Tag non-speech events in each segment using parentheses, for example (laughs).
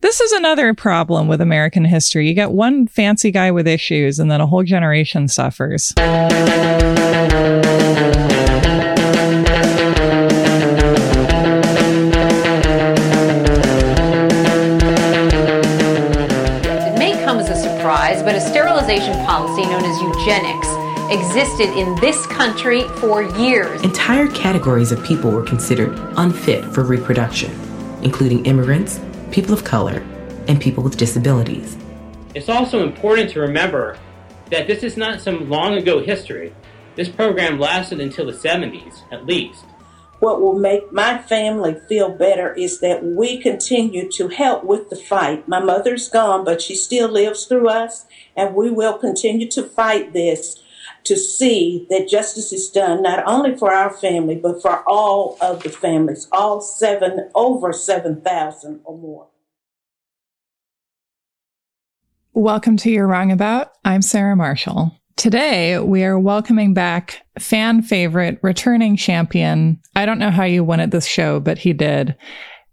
This is another problem with American history. You get one fancy guy with issues, and then a whole generation suffers. It may come as a surprise, but a sterilization policy known as eugenics existed in this country for years. Entire categories of people were considered unfit for reproduction, including immigrants, people of color, and people with disabilities. It's also important to remember that this is not some long ago history. This program lasted until the 70s, at least. What will make my family feel better is that we continue to help with the fight. My mother's gone, but she still lives through us, and we will continue to fight this to see that justice is done not only for our family, but for all of the families, all seven, over 7,000 or more. Welcome to You're Wrong About. I'm Sarah Marshall. Today, we are welcoming back fan favorite, returning champion. I don't know how you won at this show, but he did.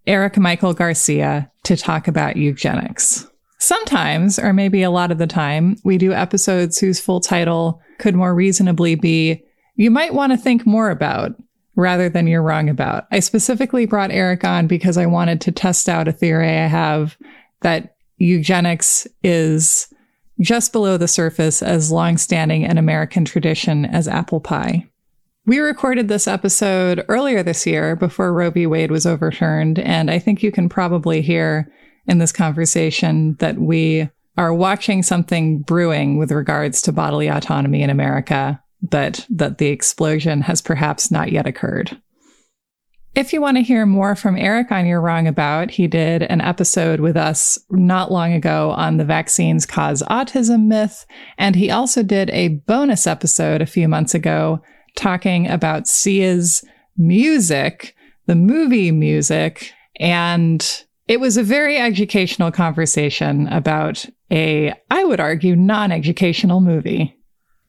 Eric Michael Garcia to talk about eugenics. Sometimes, or maybe a lot of the time, we do episodes whose full title could more reasonably be You Might Want to Think More About rather than You're Wrong About. I specifically brought Eric on because I wanted to test out a theory I have that eugenics is just below the surface as longstanding an American tradition as apple pie. We recorded this episode earlier this year before Roe v. Wade was overturned, and I think you can probably hear in this conversation that we are watching something brewing with regards to bodily autonomy in America, but that the explosion has perhaps not yet occurred. If you want to hear more from Eric on You're Wrong About, he did an episode with us not long ago on the vaccines cause autism myth. And he also did a bonus episode a few months ago talking about Sia's music, the movie music. And it was a very educational conversation about a, I would argue, non educational movie.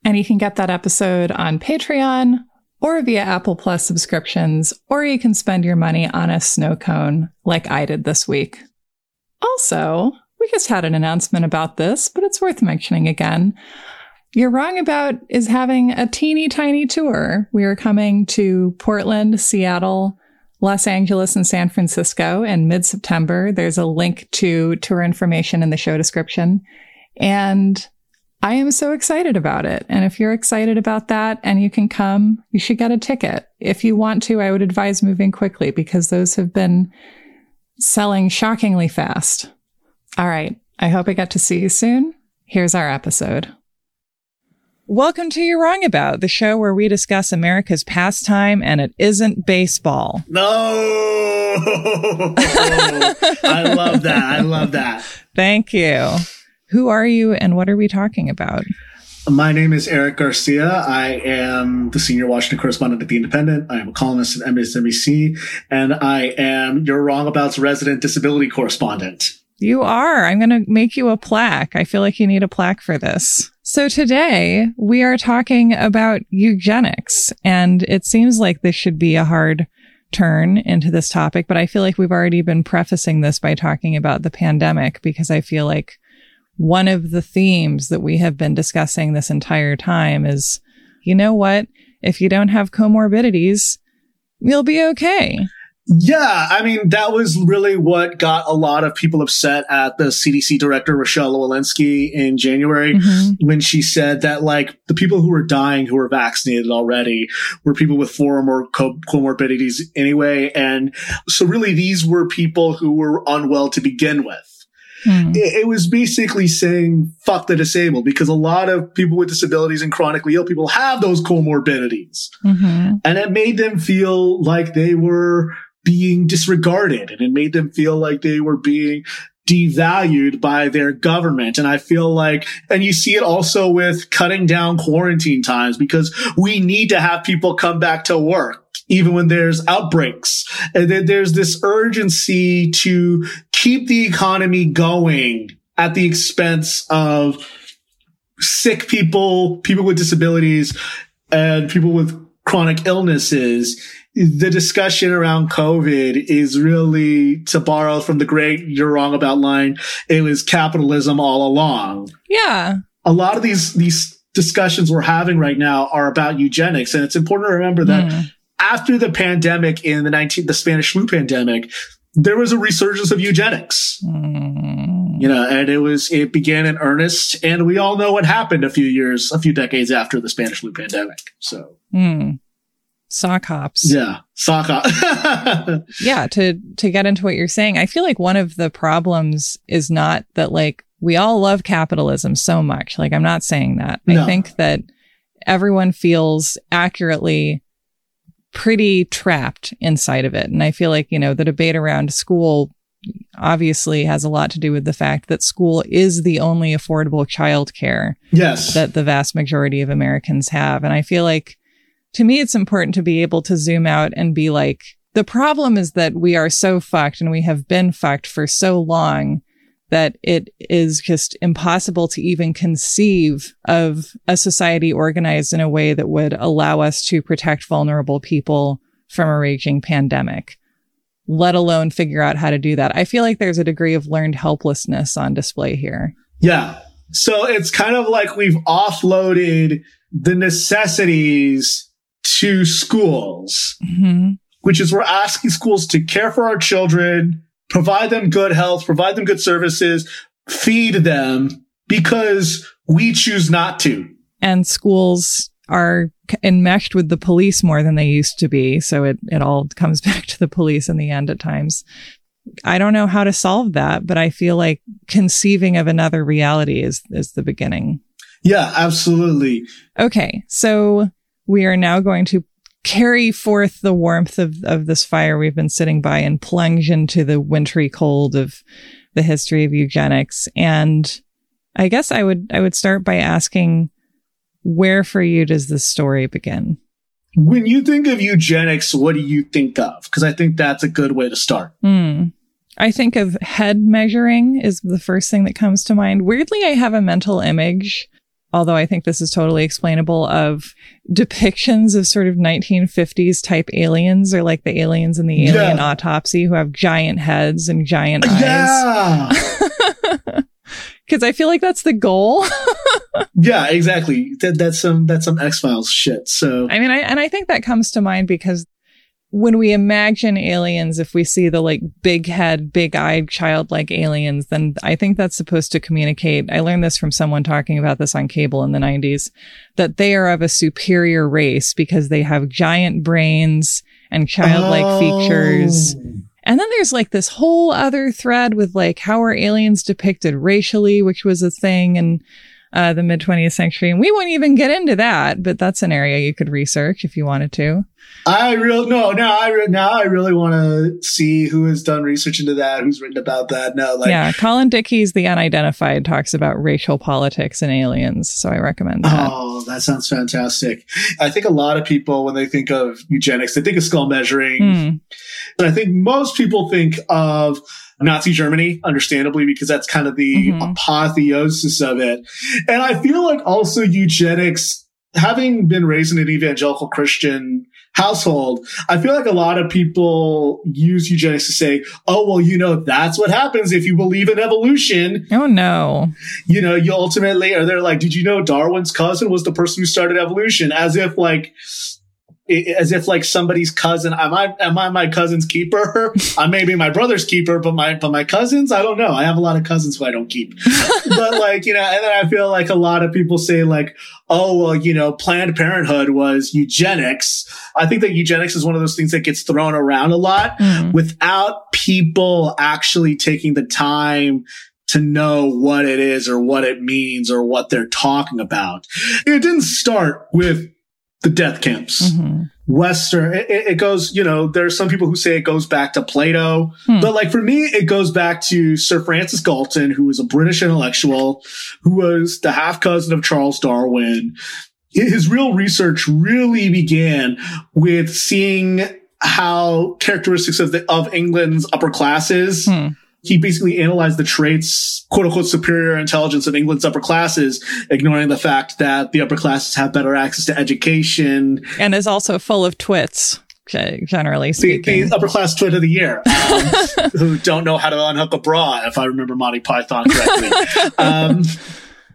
And you can get that episode on Patreon or via Apple Plus subscriptions, or you can spend your money on a snow cone like I did this week. Also, we just had an announcement about this, but it's worth mentioning again. You're Wrong About is having a teeny tiny tour. We are coming to Portland, Seattle, Los Angeles, and San Francisco in mid September. There's a link to tour information in the show description. And I am so excited about it. And if you're excited about that and you can come, you should get a ticket. If you want to, I would advise moving quickly because those have been selling shockingly fast. All right. I hope I get to see you soon. Here's our episode. Welcome to You're Wrong About, the show where we discuss America's pastime and it isn't baseball. No! (laughs) I love that. I love that. Thank you. Who are you and what are we talking about? My name is Eric Garcia. I am the senior Washington correspondent at The Independent. I am a columnist at MSNBC, and I am You're Wrong About's resident disability correspondent. You are. I'm going to make you a plaque. I feel like you need a plaque for this. So today we are talking about eugenics, and it seems like this should be a hard turn into this topic, but I feel like we've already been prefacing this by talking about the pandemic because I feel like one of the themes that we have been discussing this entire time is, you know what? If you don't have comorbidities, you'll be okay. Yeah, I mean, that was really what got a lot of people upset at the CDC director, Rochelle Walensky, in January Mm-hmm. when she said that, like, the people who were dying who were vaccinated already were people with four or more co- comorbidities anyway. And so, really, these were people who were unwell to begin with. Hmm. it, was basically saying fuck the disabled because a lot of people with disabilities and chronically ill people have those comorbidities hmm and it made them feel like they were being disregarded and it made them feel like they were being devalued by their government. And I feel like, and you see it also with cutting down quarantine times because we need to have people come back to work. Even when there's outbreaks and then there's this urgency to keep the economy going at the expense of sick people, people with disabilities and people with chronic illnesses. The discussion around COVID is really to borrow from the great "You're wrong about" line. It was capitalism all along. Yeah, a lot of these these discussions we're having right now are about eugenics, and it's important to remember that mm. after the pandemic in the 19 the Spanish flu pandemic, there was a resurgence of eugenics. Mm. You know, and it was it began in earnest, and we all know what happened a few years, a few decades after the Spanish flu pandemic. So. Mm. Sock hops. Yeah. Sock hop. (laughs) yeah. To, to get into what you're saying, I feel like one of the problems is not that like we all love capitalism so much. Like, I'm not saying that. No. I think that everyone feels accurately pretty trapped inside of it. And I feel like, you know, the debate around school obviously has a lot to do with the fact that school is the only affordable childcare yes. that the vast majority of Americans have. And I feel like to me, it's important to be able to zoom out and be like, the problem is that we are so fucked and we have been fucked for so long that it is just impossible to even conceive of a society organized in a way that would allow us to protect vulnerable people from a raging pandemic, let alone figure out how to do that. I feel like there's a degree of learned helplessness on display here. Yeah. So it's kind of like we've offloaded the necessities to schools, mm-hmm. which is we're asking schools to care for our children, provide them good health, provide them good services, feed them because we choose not to. And schools are enmeshed with the police more than they used to be. So it, it all comes (laughs) back to the police in the end at times. I don't know how to solve that, but I feel like conceiving of another reality is, is the beginning. Yeah, absolutely. Okay. So we are now going to carry forth the warmth of, of this fire we've been sitting by and plunge into the wintry cold of the history of eugenics. And I guess I would, I would start by asking where for you does this story begin? When you think of eugenics, what do you think of? Because I think that's a good way to start. Mm. I think of head measuring is the first thing that comes to mind. Weirdly, I have a mental image although I think this is totally explainable, of depictions of sort of 1950s type aliens or like the aliens in the alien yeah. autopsy who have giant heads and giant eyes. Yeah. (laughs) Cause I feel like that's the goal. (laughs) yeah, exactly. That, that's some, that's some X Files shit. So, I mean, I, and I think that comes to mind because when we imagine aliens, if we see the like big head, big eyed, childlike aliens, then I think that's supposed to communicate. I learned this from someone talking about this on cable in the 90s that they are of a superior race because they have giant brains and childlike oh. features. And then there's like this whole other thread with like how are aliens depicted racially, which was a thing. And uh, the mid 20th century. And we won't even get into that, but that's an area you could research if you wanted to. I really, no, now I, re- now I really want to see who has done research into that, who's written about that. No, like, yeah, Colin Dickey's The Unidentified talks about racial politics and aliens. So I recommend that. Oh, that sounds fantastic. I think a lot of people, when they think of eugenics, they think of skull measuring. Mm. And I think most people think of Nazi Germany, understandably, because that's kind of the mm-hmm. apotheosis of it. And I feel like also eugenics, having been raised in an evangelical Christian household, I feel like a lot of people use eugenics to say, oh, well, you know, that's what happens if you believe in evolution. Oh, no. You know, you ultimately, are they're like, did you know Darwin's cousin was the person who started evolution? As if like, as if like somebody's cousin. Am I am I my cousin's keeper? (laughs) I may be my brother's keeper, but my but my cousins, I don't know. I have a lot of cousins who I don't keep. (laughs) but like you know, and then I feel like a lot of people say like, oh well, you know, Planned Parenthood was eugenics. I think that eugenics is one of those things that gets thrown around a lot mm. without people actually taking the time to know what it is or what it means or what they're talking about. It didn't start with the death camps. Mm-hmm. Western, it, it, goes, you know, there are some people who say it goes back to Plato, hmm. but like for me, it goes back to Sir Francis Galton, who was a British intellectual, who was the half cousin of Charles Darwin. His real research really began with seeing how characteristics of the, of England's upper classes hmm he basically analyzed the traits, quote unquote, superior intelligence of England's upper classes, ignoring the fact that the upper classes have better access to education. And is also full of twits. generally the, speaking. the upper class twit of the year, um, (laughs) who don't know how to unhook a bra, if I remember Monty Python correctly. (laughs) um,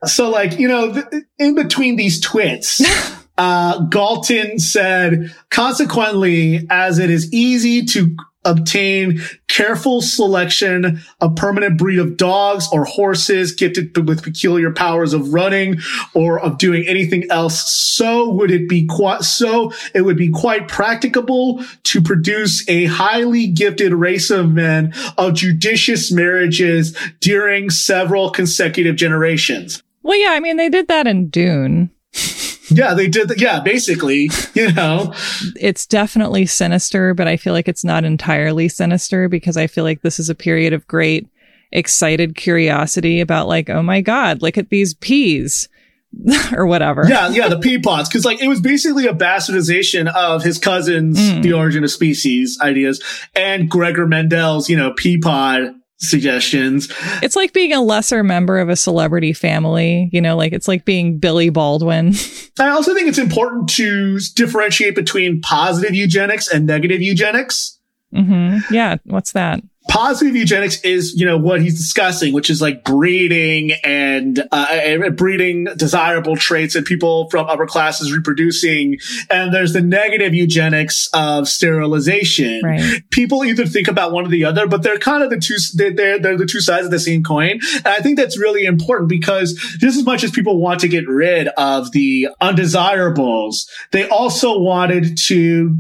so, like, you know, th- in between these twits, (laughs) uh, Galton said, consequently, as it is easy to obtain careful selection of permanent breed of dogs or horses gifted with peculiar powers of running or of doing anything else. So would it be quite, so it would be quite practicable to produce a highly gifted race of men of judicious marriages during several consecutive generations. well, yeah, I mean, they did that in Dune. (laughs) Yeah, they did. th- Yeah, basically, you know, It's definitely sinister, but I feel like it's not entirely sinister because I feel like this is a period of great excited curiosity about like, oh my God, look at these peas (laughs) or whatever. yeah, yeah, the pea pods. Cause like it was basically a bastardization of his cousin's Mm. The Origin of Species ideas and Gregor Mendel's, you know, pea pod suggestions. It's like being a lesser member of a celebrity family, you know, like it's like being Billy Baldwin. (laughs) I also think it's important to differentiate between positive eugenics and negative eugenics. hmm Yeah. What's that? Positive eugenics is, you know, what he's discussing, which is like breeding and uh, and breeding desirable traits and people from upper classes reproducing. And there's the negative eugenics of sterilization. Right. People either think about one or the other, but they're kind of the two, they're, they're, they're the two sides of the same coin. And I think that's really important because just as much as people want to get rid of the undesirables, they also wanted to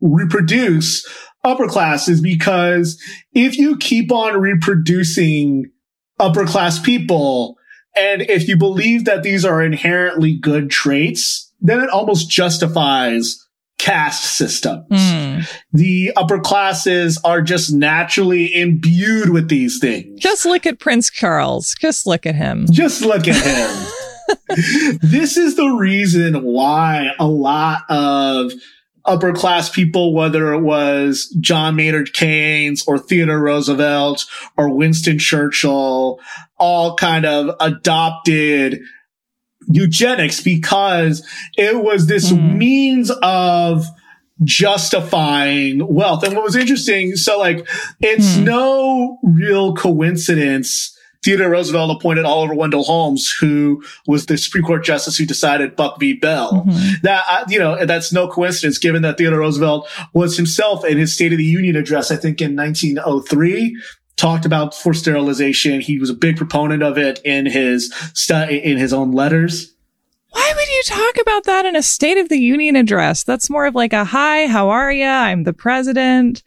reproduce upper classes because if you keep on reproducing upper class people, and if you believe that these are inherently good traits, then it almost justifies caste systems. Mm. The upper classes are just naturally imbued with these things. Just look at Prince Charles. Just look at him. Just look at him. (laughs) this is the reason why a lot of upper class people, whether it was John Maynard Keynes or Theodore Roosevelt or Winston Churchill, all kind of adopted eugenics because it was this Hmm. means of justifying wealth. And what was interesting, so like, it's Hmm. no real coincidence. Theodore Roosevelt appointed Oliver Wendell Holmes, who was the Supreme Court justice who decided Buck v. Bell. Mhm. That, uh, you know, that's no coincidence given that Theodore Roosevelt was himself in his State of the Union address, I think in 1903, talked about forced sterilization. He was a big proponent of it in his, stu- in his own letters. Why would you talk about that in a State of the Union address? That's more of like a hi, how are you? I'm the president.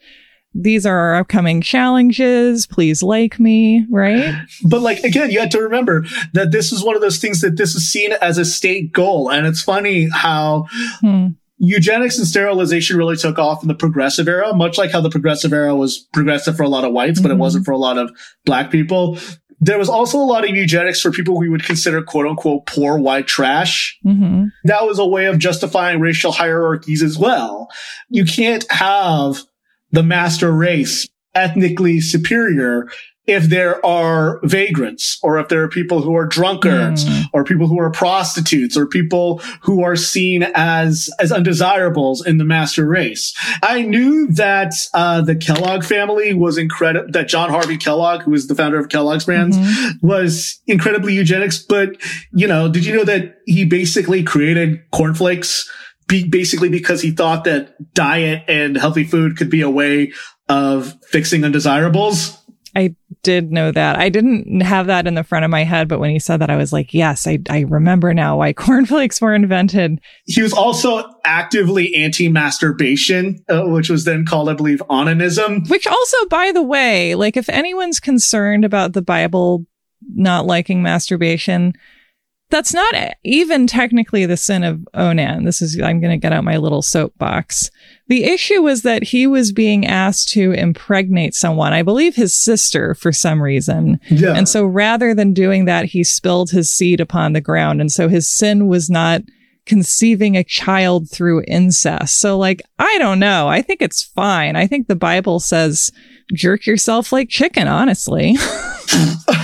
These are our upcoming challenges. Please like me, right? But like again, you had to remember that this is one of those things that this is seen as a state goal. And it's funny how Hmm. eugenics and sterilization really took off in the progressive era, much like how the progressive era was progressive for a lot of whites, but it Mhm. wasn't for a lot of black people. There was also a lot of eugenics for people we would consider quote unquote poor white trash. hmm That was a way of justifying racial hierarchies as well. You can't have the master race ethnically superior if there are vagrants or if there are people who are drunkards Mm. or people who are prostitutes or people who are seen as as undesirables in the master race. I knew that uh, the Kellogg family was incredible. That John Harvey Kellogg, who was the founder of Kellogg's brands, Mhm. was incredibly eugenics. But you know, did you know that he basically created cornflakes? Be- basically because he thought that diet and healthy food could be a way of fixing undesirables. I did know that. I didn't have that in the front of my head, but when he said that, I was like, yes, I, I remember now why (laughs) cornflakes were invented. He was also actively anti-masturbation, uh, which was then called, I believe, onanism. Which also, by the way, like if anyone's concerned about the Bible not liking masturbation, that's not even technically the sin of Onan. This is, I'm going to get out my little soapbox. The issue was that he was being asked to impregnate someone, I believe his sister for some reason. Yeah. And so rather than doing that, he spilled his seed upon the ground. And so his sin was not conceiving a child through incest. So like, I don't know. I think it's fine. I think the Bible says jerk yourself like chicken, honestly.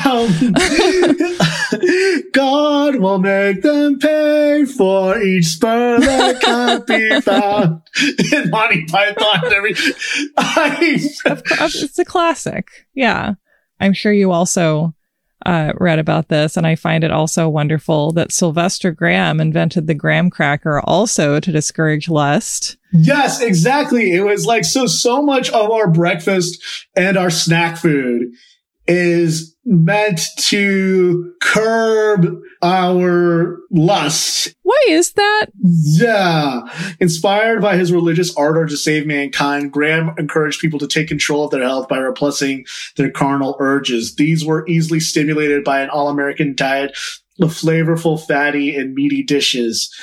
um, (laughs) God will make them pay for each sperm that can't be (laughs) found. In Monty Python, (laughs) every, I, it's a classic. Yeah. I'm sure you also uh, read about this, and I find it also wonderful that Sylvester Graham invented the graham cracker also to discourage lust. Yes, exactly. It was like so, so much of our breakfast and our snack food is meant to curb our lust. Why is that? Yeah. Inspired by his religious ardor to save mankind, Graham encouraged people to take control of their health by repressing their carnal urges. These were easily stimulated by an all-American diet of flavorful, fatty, and meaty dishes.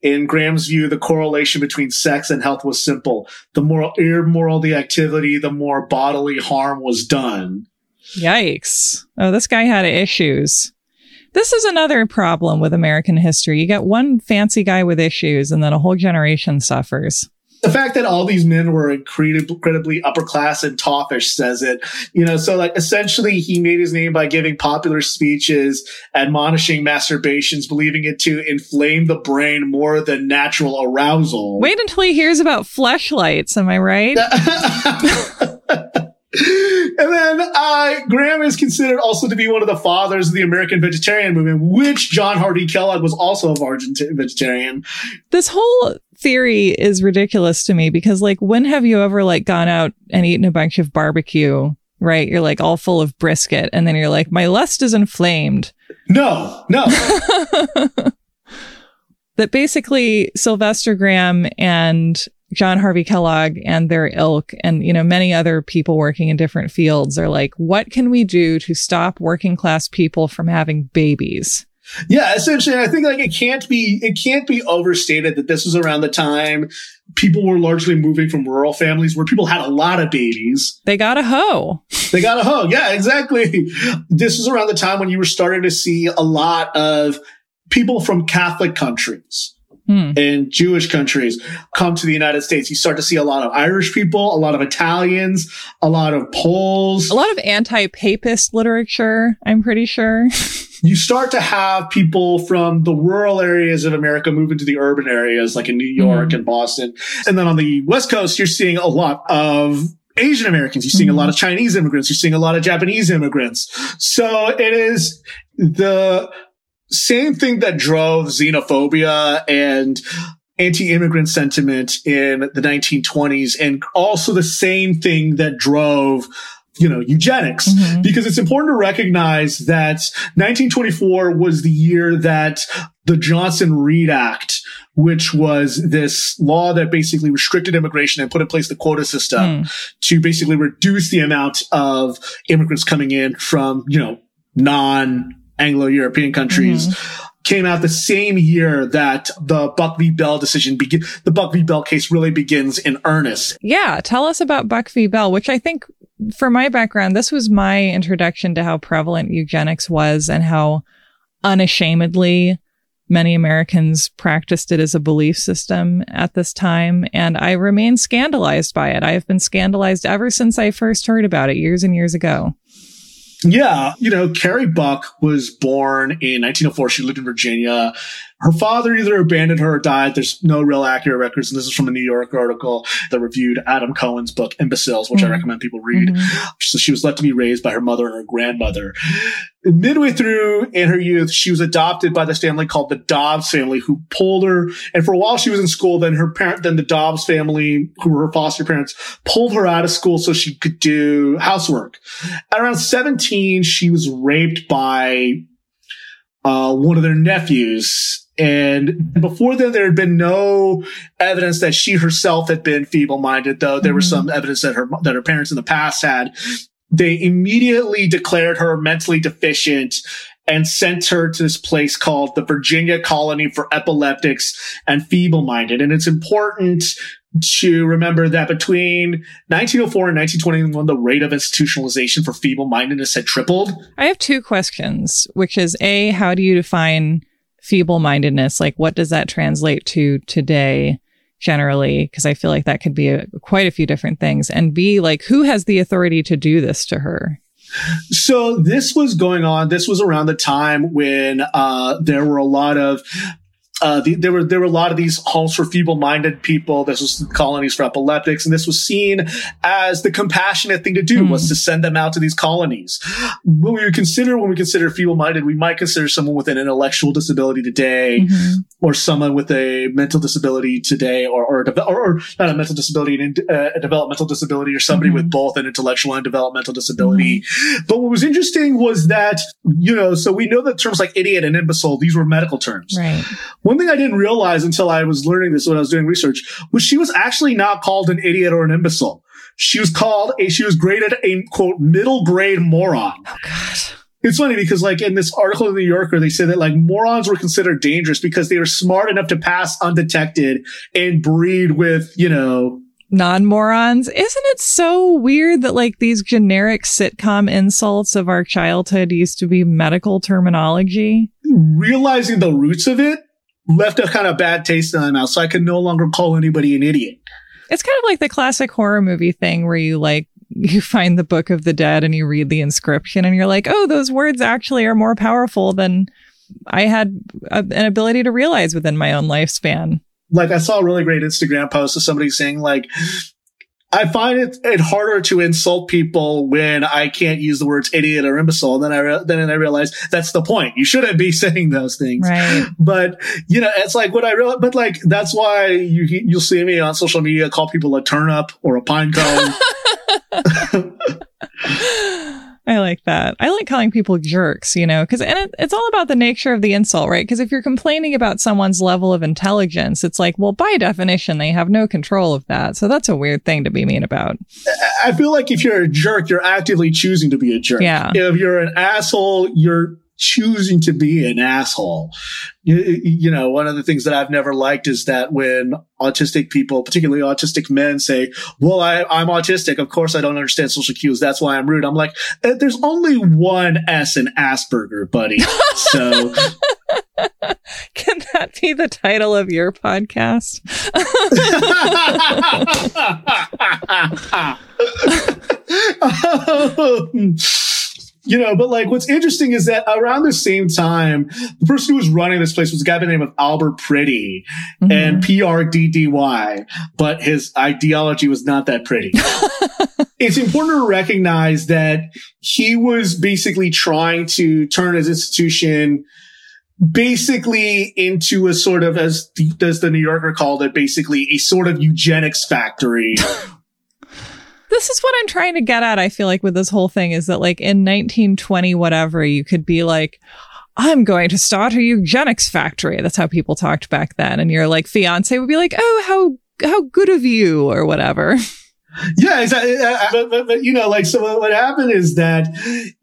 In Graham's view, the correlation between sex and health was simple. The more immoral the activity, the more bodily harm was done. Yikes. Oh, this guy had issues. This is another problem with American history. You get one fancy guy with issues, and then a whole generation suffers. The fact that all these men were incredibly upper class and toffish says it. You know, so like essentially he made his name by giving popular speeches, admonishing masturbations, believing it to inflame the brain more than natural arousal. Wait until he hears about fleshlights, am I right? (laughs) (laughs) and then uh, Graham is considered also to be one of the fathers of the American vegetarian movement, which John Harvey Kellogg was also a Argentine vegetarian. This whole theory is ridiculous to me because, like, when have you ever like gone out and eaten a bunch of barbecue? Right, you're like all full of brisket, and then you're like, my lust is inflamed. No, no. (laughs) that basically Sylvester Graham and John Harvey Kellogg and their ilk and, you know, many other people working in different fields are like, what can we do to stop working class people from having babies? Yeah, essentially, I think like it can't be it can't be overstated that this was around the time people were largely moving from rural families where people had a lot of babies. They got a hoe. They got a hoe. Yeah, exactly. This was around the time when you were starting to see a lot of people from Catholic countries hmm. in Jewish countries come to the United States. You start to see a lot of Irish people, a lot of Italians, a lot of Poles, a lot of anti-papist literature. I'm pretty sure. (laughs) you start to have people from the rural areas of America move into the urban areas, like in New York mm. and Boston. And then on the West Coast, you're seeing a lot of Asian Americans. You're seeing mm-hmm. a lot of Chinese immigrants. You're seeing a lot of Japanese immigrants. So it is the same thing that drove xenophobia and anti-immigrant sentiment in the 1920s and also the same thing that drove you know, eugenics, mm-hmm. because it's important to recognize that 1924 was the year that the Johnson Reed Act, which was this law that basically restricted immigration and put in place the quota system mm. to basically reduce the amount of immigrants coming in from, you know, non Anglo-European countries. Mm-hmm. Came out the same year that the Buck v. Bell decision begin, the Buck v. Bell case really begins in earnest. Yeah. Tell us about Buck v. Bell, which I think for my background, this was my introduction to how prevalent eugenics was and how unashamedly many Americans practiced it as a belief system at this time. And I remain scandalized by it. I have been scandalized ever since I first heard about it years and years ago. Yeah. You know, Carrie Buck was born in 1904. She lived in Virginia. Her father either abandoned her or died. There's no real accurate records. And this is from a New Yorker article that reviewed Adam Cohen's book, Imbeciles, which mm-hmm. I recommend people read. Mm-hmm. So she was left to be raised by her mother and her grandmother. Midway through in her youth, she was adopted by this family called the Dobbs family, who pulled her. And for a while she was in school, then her parent, then the Dobbs family, who were her foster parents, pulled her out of school so she could do housework. At around 17, she was raped by uh, one of their nephews and before then, there had been no evidence that she herself had been feeble-minded, though there mm-hmm. was some evidence that her, that her parents in the past had. They immediately declared her mentally deficient and sent her to this place called the Virginia Colony for Epileptics and Feeble-Minded. And it's important to remember that between 1904 and 1921, the rate of institutionalization for feeble-mindedness had tripled. I have two questions, which is A, how do you define feeble mindedness, like what does that translate to today generally? Because I feel like that could be a, quite a few different things. And B, like who has the authority to do this to her? So this was going on. This was around the time when uh, there were a lot of uh, the, there were there were a lot of these homes for feeble-minded people. This was colonies for epileptics, and this was seen as the compassionate thing to do mm. was to send them out to these colonies. When we consider when we consider feeble-minded, we might consider someone with an intellectual disability today, mm-hmm. or someone with a mental disability today, or or, or, or not a mental disability, and uh, a developmental disability, or somebody mm-hmm. with both an intellectual and developmental disability. Mm-hmm. But what was interesting was that you know, so we know that terms like idiot and imbecile these were medical terms. Right one thing I didn't realize until I was learning this when I was doing research was she was actually not called an idiot or an imbecile. She was called a, she was graded a quote middle grade moron. Oh God. It's funny because like in this article in the New Yorker, they say that like morons were considered dangerous because they were smart enough to pass undetected and breed with, you know, non morons. Isn't it so weird that like these generic sitcom insults of our childhood used to be medical terminology? Realizing the roots of it left a kind of bad taste in my mouth. So I can no longer call anybody an idiot. It's kind of like the classic horror movie thing where you like, (laughs) you find the book of the dead and you read the inscription and you're like, oh, those words actually are more powerful than I had a, an ability to realize within my own lifespan. Like I saw a really great Instagram post of somebody saying like, I find it, it harder to insult people when I can't use the words idiot or imbecile. And then I, re- then I realize that's the point. You shouldn't be (laughs) saying those things. Right. But, you know, it's like what I realize, but like, that's why you, you'll see me on social media call people a turnip or a pine cone. (laughs) (laughs) I like that. I like calling people jerks, you know, because and it, it's all about the nature of the insult, right? Because if you're complaining about someone's level of intelligence, it's like, well, by definition, they have no control of that. So that's a weird thing to be mean about. I feel like if you're a jerk, you're actively choosing to be a jerk. Yeah. If you're an asshole, you're choosing to be an asshole. You, you, know, one of the things that I've never liked is that when autistic people, particularly autistic men say, well, I, I'm autistic. Of course I don't understand social cues. That's why I'm rude. I'm like, eh, there's only one S in Asperger, buddy. So. (laughs) Can that be the title of your podcast? (laughs) (laughs) um, you know, but like what's interesting is that around the same time, the person who was running this place was a guy by the name of Albert Priddy mm-hmm. and P R D D Y, but his ideology was not that pretty. (laughs) it's important to recognize that he was basically trying to turn his institution basically into a sort of, as as the New Yorker called it, basically a sort of eugenics factory (laughs) this is what I'm trying to get at. I feel like with this whole thing is that like in 1920, whatever, you could be like, I'm going to start a eugenics factory. That's how people talked back then. And your like fiance would be like, oh, how, how good of you or whatever. (laughs) Yeah, exactly. But, but, but, you know, like, so what happened is that,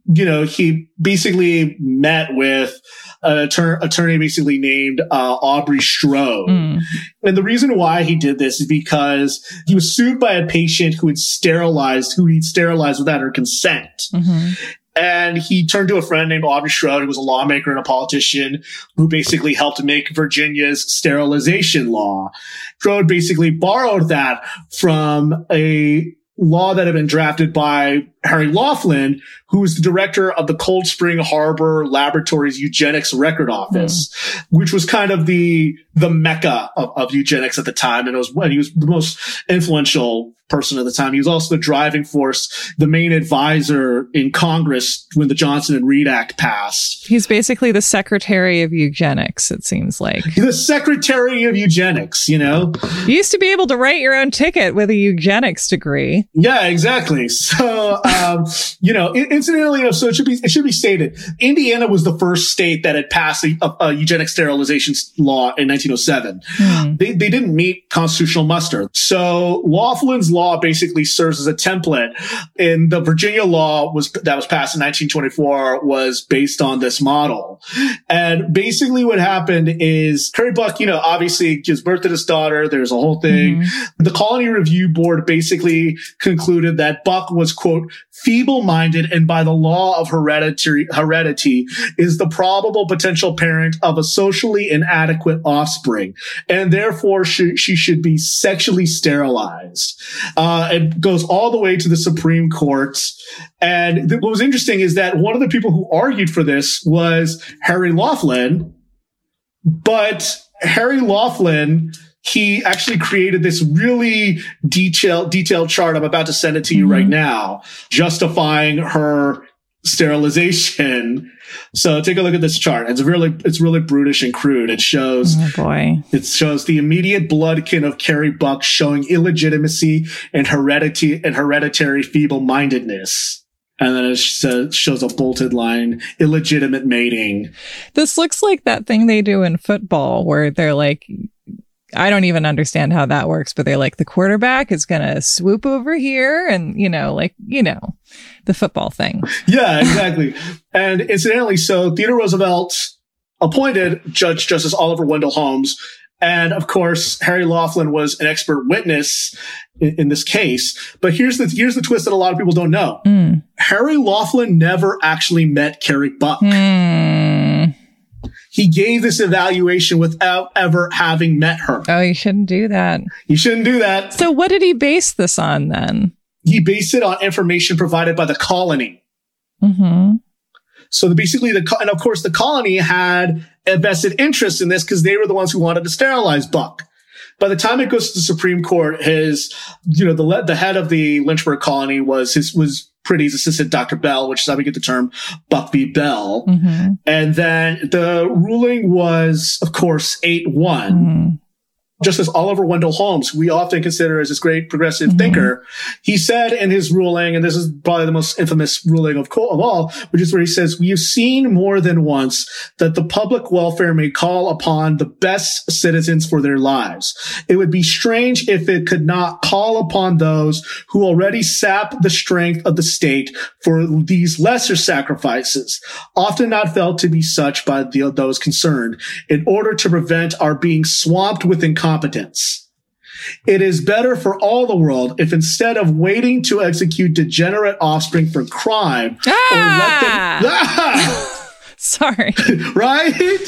you know, he basically met with an attorney, attorney basically named uh, Aubrey Strode. Mm. And the reason why he did this is because he was sued by a patient who had sterilized, who he'd sterilized without her consent. Mm-hmm. And he turned to a friend named Aubrey Strode, who was a lawmaker and a politician who basically helped make Virginia's sterilization law. Strode basically borrowed that from a law that had been drafted by Harry Laughlin, who was the director of the Cold Spring Harbor Laboratories Eugenics Record Office, mm. which was kind of the the mecca of, of, eugenics at the time, and it was and he was the most influential person at the time. He was also the driving force, the main advisor in Congress when the Johnson and Reed Act passed. He's basically the secretary of eugenics, it seems like. The secretary of eugenics, you know? You used to be able to write your own ticket with a eugenics degree. Yeah, exactly. So, um, you know, incidentally, so it should be, it should be stated, Indiana was the first state that had passed a, a, a eugenic sterilization law in 1907. Hmm. They, they didn't meet constitutional muster. So Laughlin's law basically serves as a template. And the Virginia law was, that was passed in 1924 was based on this model. And basically what happened is Harry Buck, you know, obviously gives birth to his daughter. There's a whole thing. Mm-hmm. The Colony Review Board basically concluded that Buck was, quote, feeble minded and by the law of hereditary heredity is the probable potential parent of a socially inadequate offspring and therefore she, she should be sexually sterilized. Uh, it goes all the way to the Supreme Court. And th- what was interesting is that one of the people who argued for this was Harry Laughlin, but Harry Laughlin he actually created this really detailed detailed chart. I'm about to send it to you mm-hmm. right now, justifying her sterilization. So take a look at this chart. It's really it's really brutish and crude. It shows oh boy. It shows the immediate bloodkin of Carrie Buck showing illegitimacy and heredity and hereditary feeble-mindedness. And then it shows a bolted line, illegitimate mating. This looks like that thing they do in football where they're like, I don't even understand how that works, but they're like, the quarterback is going to swoop over here and, you know, like, you know, the football thing. (laughs) Yeah, exactly. and incidentally, so Theodore Roosevelt appointed Judge Justice Oliver Wendell Holmes. And of course, Harry Laughlin was an expert witness in, in, this case. But here's the, here's the twist that a lot of people don't know. Mm. Harry Laughlin never actually met Carrie Buck. Mm he gave this evaluation without ever having met her. Oh, you shouldn't do that. You shouldn't do that. So what did he base this on then? He based it on information provided by the colony. Mm-hmm. So the, basically the, and of course the colony had a vested interest in this because they were the ones who wanted to sterilize Buck. By the time it goes to the Supreme Court, his, you know, the, the head of the Lynchburg colony was his, was Priddy's assistant, Dr. Bell, which is how we get the term Buck v. Bell. Mm-hmm. And then the ruling was, of course, 8 1. Justice Oliver Wendell Holmes, we often consider as this great progressive mm-hmm. thinker, he said in his ruling, and this is probably the most infamous ruling of, of all, which is where he says, we have seen more than once that the public welfare may call upon the best citizens for their lives. It would be strange if it could not call upon those who already sap the strength of the state for these lesser sacrifices, often not felt to be such by the, those concerned, in order to prevent our being swamped with incompetence competence. It is better for all the world if instead of waiting to execute degenerate offspring for crime, ah! Them, ah! (laughs) Sorry. right?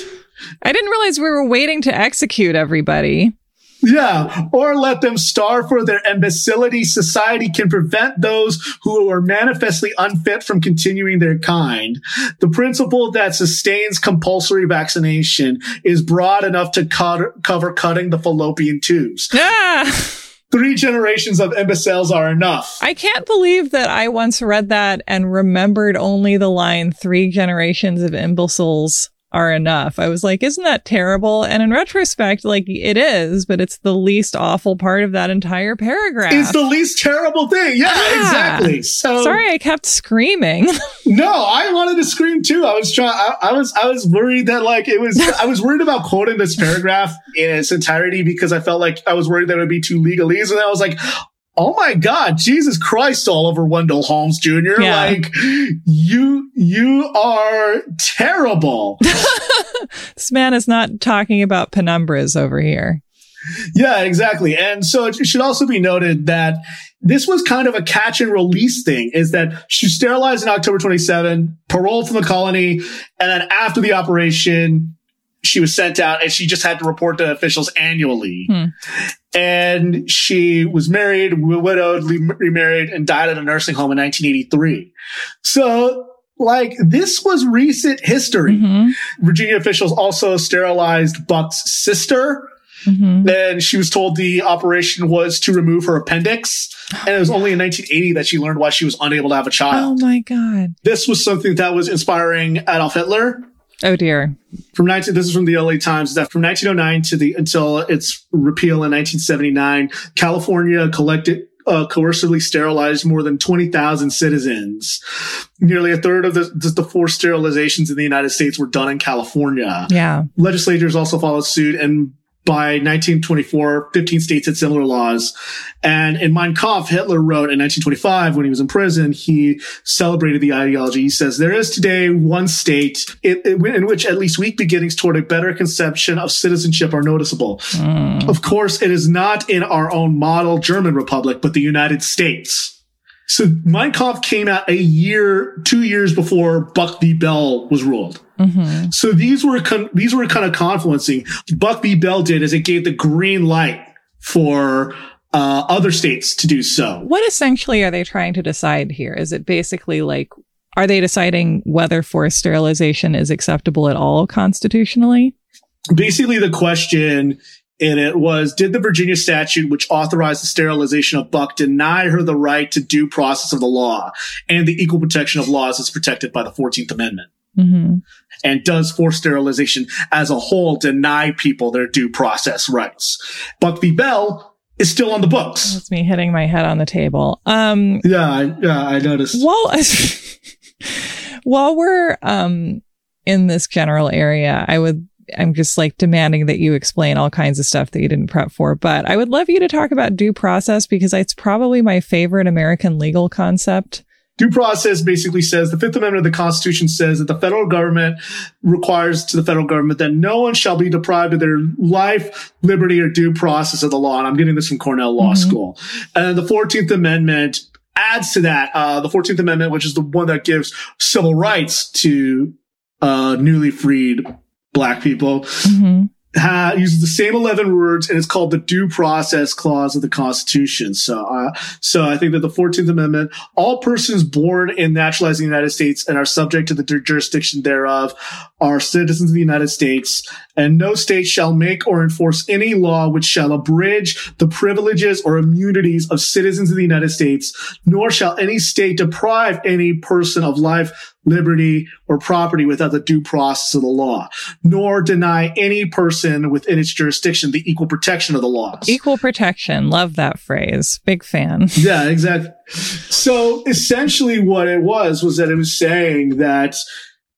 I didn't realize we were waiting to execute everybody. Yeah. Or let them starve for their imbecility. Society can prevent those who are manifestly unfit from continuing their kind. The principle that sustains compulsory vaccination is broad enough to cut, cover cutting the fallopian tubes. Ah. Three generations of imbeciles are enough. I can't believe that I once read that and remembered only the line three generations of imbeciles are enough. I was like, isn't that terrible? And in retrospect, like it is, but it's the least awful part of that entire paragraph. It's the least terrible thing. Yeah, ah, exactly. So sorry, I kept screaming. (laughs) no, I wanted to scream too. I was trying. I, I was. I was worried that like it was. I was worried about quoting this paragraph in its entirety because I felt like I was worried that it would be too legalese, and I was like, oh my God, Jesus Christ, Oliver Wendell Holmes Jr. Yeah. Like you, you are terrible. (laughs) this man is not talking about penumbras over here. Yeah, exactly. And so it should also be noted that this was kind of a catch and release thing is that she sterilized in October 27, paroled from the colony. And then after the operation, she was sent out and she just had to report to officials annually. Hmm. And she was married, widowed, remarried, and died at a nursing home in 1983. So like this was recent history. Mm-hmm. Virginia officials also sterilized Buck's sister. Mm-hmm. And she was told the operation was to remove her appendix. And it was only in 1980 that she learned why she was unable to have a child. Oh my God. This was something that was inspiring Adolf Hitler. Oh dear. From 19, this is from the LA Times, that from 1909 to the, until its repeal in 1979, California collected, uh, coercively sterilized more than 20,000 citizens. Nearly a third of the, the forced sterilizations in the United States were done in California. Yeah. Legislators also followed suit and by 1924, 15 states had similar laws. And in Mein Kampf, Hitler wrote in 1925, when he was in prison, he celebrated the ideology. He says, there is today one state in, in which at least weak beginnings toward a better conception of citizenship are noticeable. Mm. Of course, it is not in our own model German republic, but the United States. So Mein Kampf came out a year, two years before Buck v. Bell was ruled. Mm-hmm. So these were con- these were kind of confluencing. Buck v. Bell did is it gave the green light for uh, other states to do so. What essentially are they trying to decide here? Is it basically like, are they deciding whether forced sterilization is acceptable at all constitutionally? Basically, the question in it was, did the Virginia statute, which authorized the sterilization of Buck, deny her the right to due process of the law and the equal protection of laws as protected by the 14th Amendment? Mm-hmm. And does forced sterilization as a whole deny people their due process rights? Buck v. Bell is still on the books. That's me hitting my head on the table. Um, Yeah, I, yeah, I noticed. while (laughs) while we're um in this general area, I would I'm just like demanding that you explain all kinds of stuff that you didn't prep for. But I would love you to talk about due process because it's probably my favorite American legal concept. Due process basically says the Fifth Amendment of the Constitution says that the federal government requires to the federal government that no one shall be deprived of their life, liberty, or due process of the law. And I'm getting this from Cornell Law Mhm. School. And the 14th Amendment adds to that, uh, the 14th Amendment, which is the one that gives civil rights to, uh, newly freed black people, Mm-hmm. Ha- uses the same 11 words and it's called the due process clause of the constitution. So uh, so i think that the 14th amendment all persons born and naturalized in the united states and are subject to the jurisdiction thereof are citizens of the united states and no state shall make or enforce any law which shall abridge the privileges or immunities of citizens of the united states nor shall any state deprive any person of life liberty or property without the due process of the law nor deny any person within its jurisdiction the equal protection of the laws. Equal protection. Love that phrase. Big fan. (laughs) yeah, exactly. So essentially what it was was that it was saying that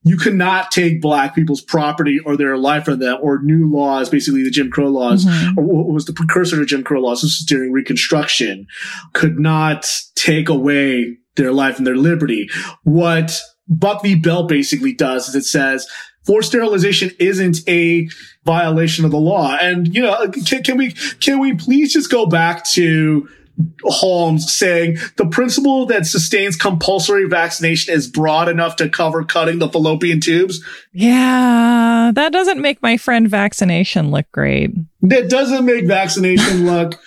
you cannot take black people's property or their life from them or new laws, basically the Jim Crow laws, Mhm. or what was the precursor to Jim Crow laws. This during Reconstruction, could not take away their life and their liberty. What Buck v. Bell basically does is it says forced sterilization isn't a violation of the law. And, you know, can, can we, can we please just go back to Holmes saying the principle that sustains compulsory vaccination is broad enough to cover cutting the fallopian tubes? Yeah, that doesn't make my friend vaccination look great. That doesn't make vaccination look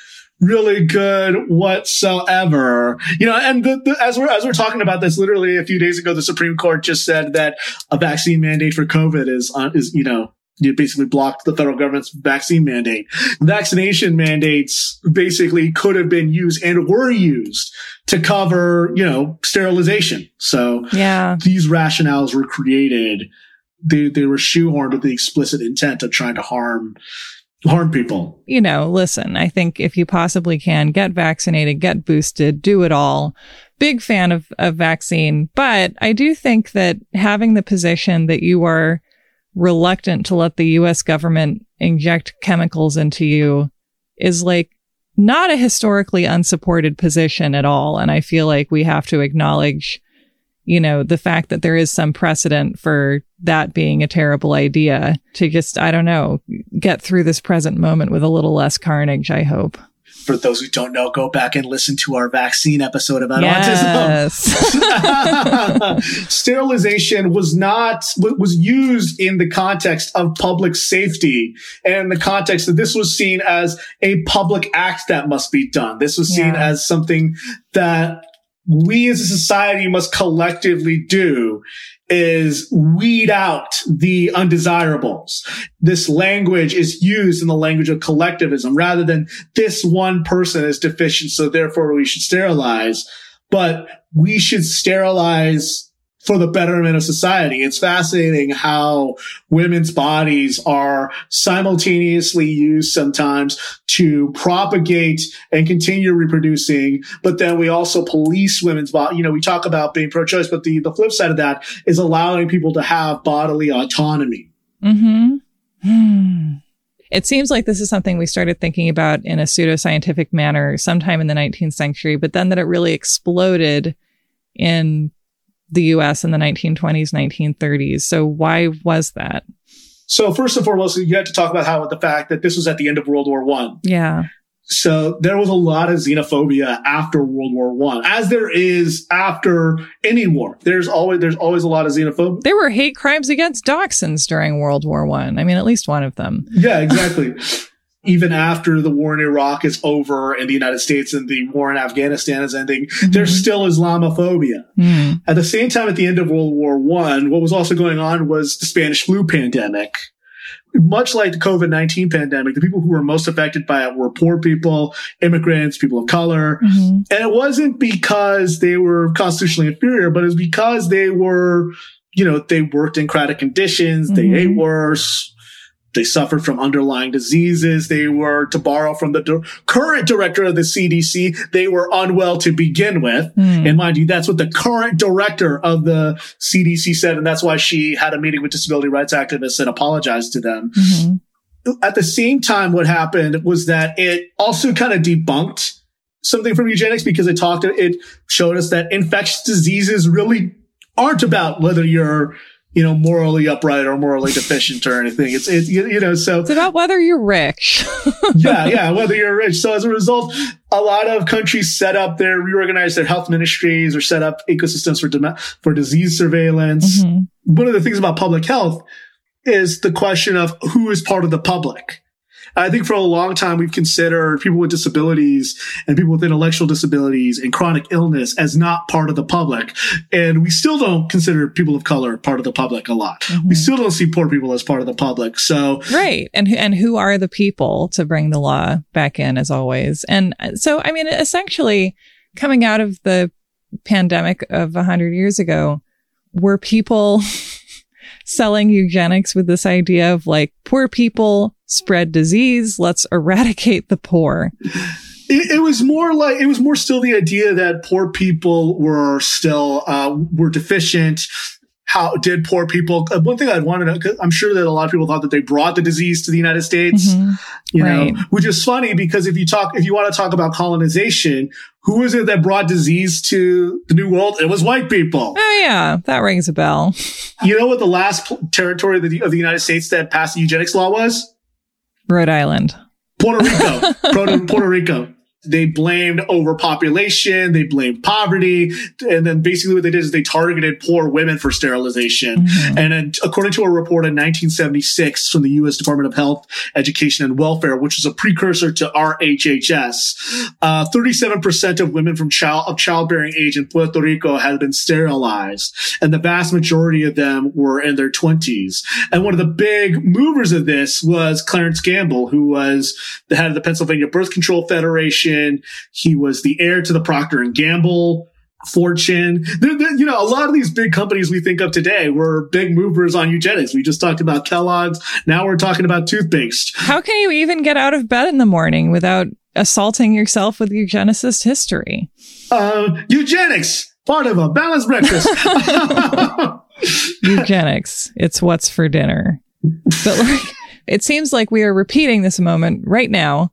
really good whatsoever. You know, and the, the, as we're as we're talking about this, literally a few days ago, the Supreme Court just said that a vaccine mandate for COVID is uh, is you know. You basically blocked the federal government's vaccine mandate. Vaccination mandates basically could have been used and were used to cover, you know, sterilization. So Yeah. these rationales were created. They, they were shoehorned with the explicit intent of trying to harm, harm people. you know, listen, I think if you possibly can, get vaccinated, get boosted, do it all. Big fan of, of vaccine. But I do think that having the position that you are reluctant to let the US government inject chemicals into you is like not a historically unsupported position at all. And I feel like we have to acknowledge, you know, the fact that there is some precedent for that being a terrible idea to just, I don't know, get through this present moment with a little less carnage, I hope. For those who don't know, go back and listen to our vaccine episode about autism. Yes. (laughs) sterilization was not was used in the context of public safety and the context that this was seen as a public act that must be done this was seen Yeah. as something that we as a society must collectively do is weed out the undesirables. This language is used in the language of collectivism rather than this one person is deficient, so therefore we should sterilize. But we should sterilize for the betterment of society. It's fascinating how women's bodies are simultaneously used sometimes to propagate and continue reproducing, but then we also police women's body. You know, we talk about being pro-choice, but the, the flip side of that is allowing people to have bodily autonomy. hmm It seems like this is something we started thinking about in a pseudoscientific manner sometime in the 19th century, but then that it really exploded in the US in the 1920s, 1930s. So why was that? So first and foremost, you have to talk about how the fact that this was at the end of World War One. Yeah. So there was a lot of xenophobia after World War One, as there is after any war. There's always there's always a lot of xenophobia. There were hate crimes against dachshunds during World War One. I. I mean, at least one of them. Yeah, exactly. (laughs) Even after the war in Iraq is over and the United States and the war in Afghanistan is ending, mm-hmm. there's still Islamophobia. Mm. At the same time, at the end of World War One, what was also going on was the Spanish flu pandemic much like the COVID 19 pandemic, the people who were most affected by it were poor people, immigrants, people of color. Mm-hmm. And it wasn't because they were constitutionally inferior, but it was because they were, you know, they worked in crowded conditions, mm-hmm. they ate worse, they suffered from underlying diseases. They were, to borrow from the di- current director of the CDC, they were unwell to begin with. Mm. And mind you, that's what the current director of the CDC said. And that's why she had a meeting with disability rights activists and apologized to them. Mm-hmm. At the same time, what happened was that it also kind of debunked something from eugenics because it talked, it showed us that infectious diseases really aren't about whether you're you know, morally upright or morally deficient or anything. It's, it's, you, know, so it's about whether you're rich. (laughs) yeah. Yeah. Whether you're rich. So as a result, a lot of countries set up their, reorganize their health ministries or set up ecosystems for, for disease surveillance. Mm-hmm. One of the things about public health is the question of who is part of the public. I think for a long time we've considered people with disabilities and people with intellectual disabilities and chronic illness as not part of the public. And we still don't consider people of color part of the public a lot. Mm-hmm. We still don't see poor people as part of the public. So Right. And and who are the people to bring the law back in as always. And so I mean essentially coming out of the pandemic of 100 years ago were people (laughs) selling eugenics with this idea of like poor people spread disease. Let's eradicate the poor. It, it, was more like it was more still the idea that poor people were still uh, were deficient. How did poor people? Uh, one thing I'd want to know, I'm sure that a lot of people thought that they brought the disease to the United States, mm-hmm. you right. know, which is funny because if you talk, if you want to talk about colonization, who is it that brought disease to the New World? It was white people. Oh yeah, that rings a bell. You know what the last territory of the, of the United States that passed the eugenics law was? Rhode Island. Puerto Rico. (laughs) Puerto, Puerto Rico they blamed overpopulation, they blamed poverty, and then basically what they did is they targeted poor women for sterilization. Mm-hmm. And then, according to a report in 1976 from the U.S. Department of Health, Education, and Welfare, which was a precursor to our HHS, uh, 37% of women from child of childbearing age in Puerto Rico had been sterilized, and the vast majority of them were in their 20s. And one of the big movers of this was Clarence Gamble, who was the head of the Pennsylvania Birth Control Federation he was the heir to the Procter and Gamble fortune. They're, they're, you know, a lot of these big companies we think of today were big movers on eugenics. We just talked about Kellogg's. Now we're talking about toothpaste. How can you even get out of bed in the morning without assaulting yourself with eugenicist history? Uh, eugenics, part of a balanced breakfast. (laughs) eugenics. It's what's for dinner. But like, it seems like we are repeating this moment right now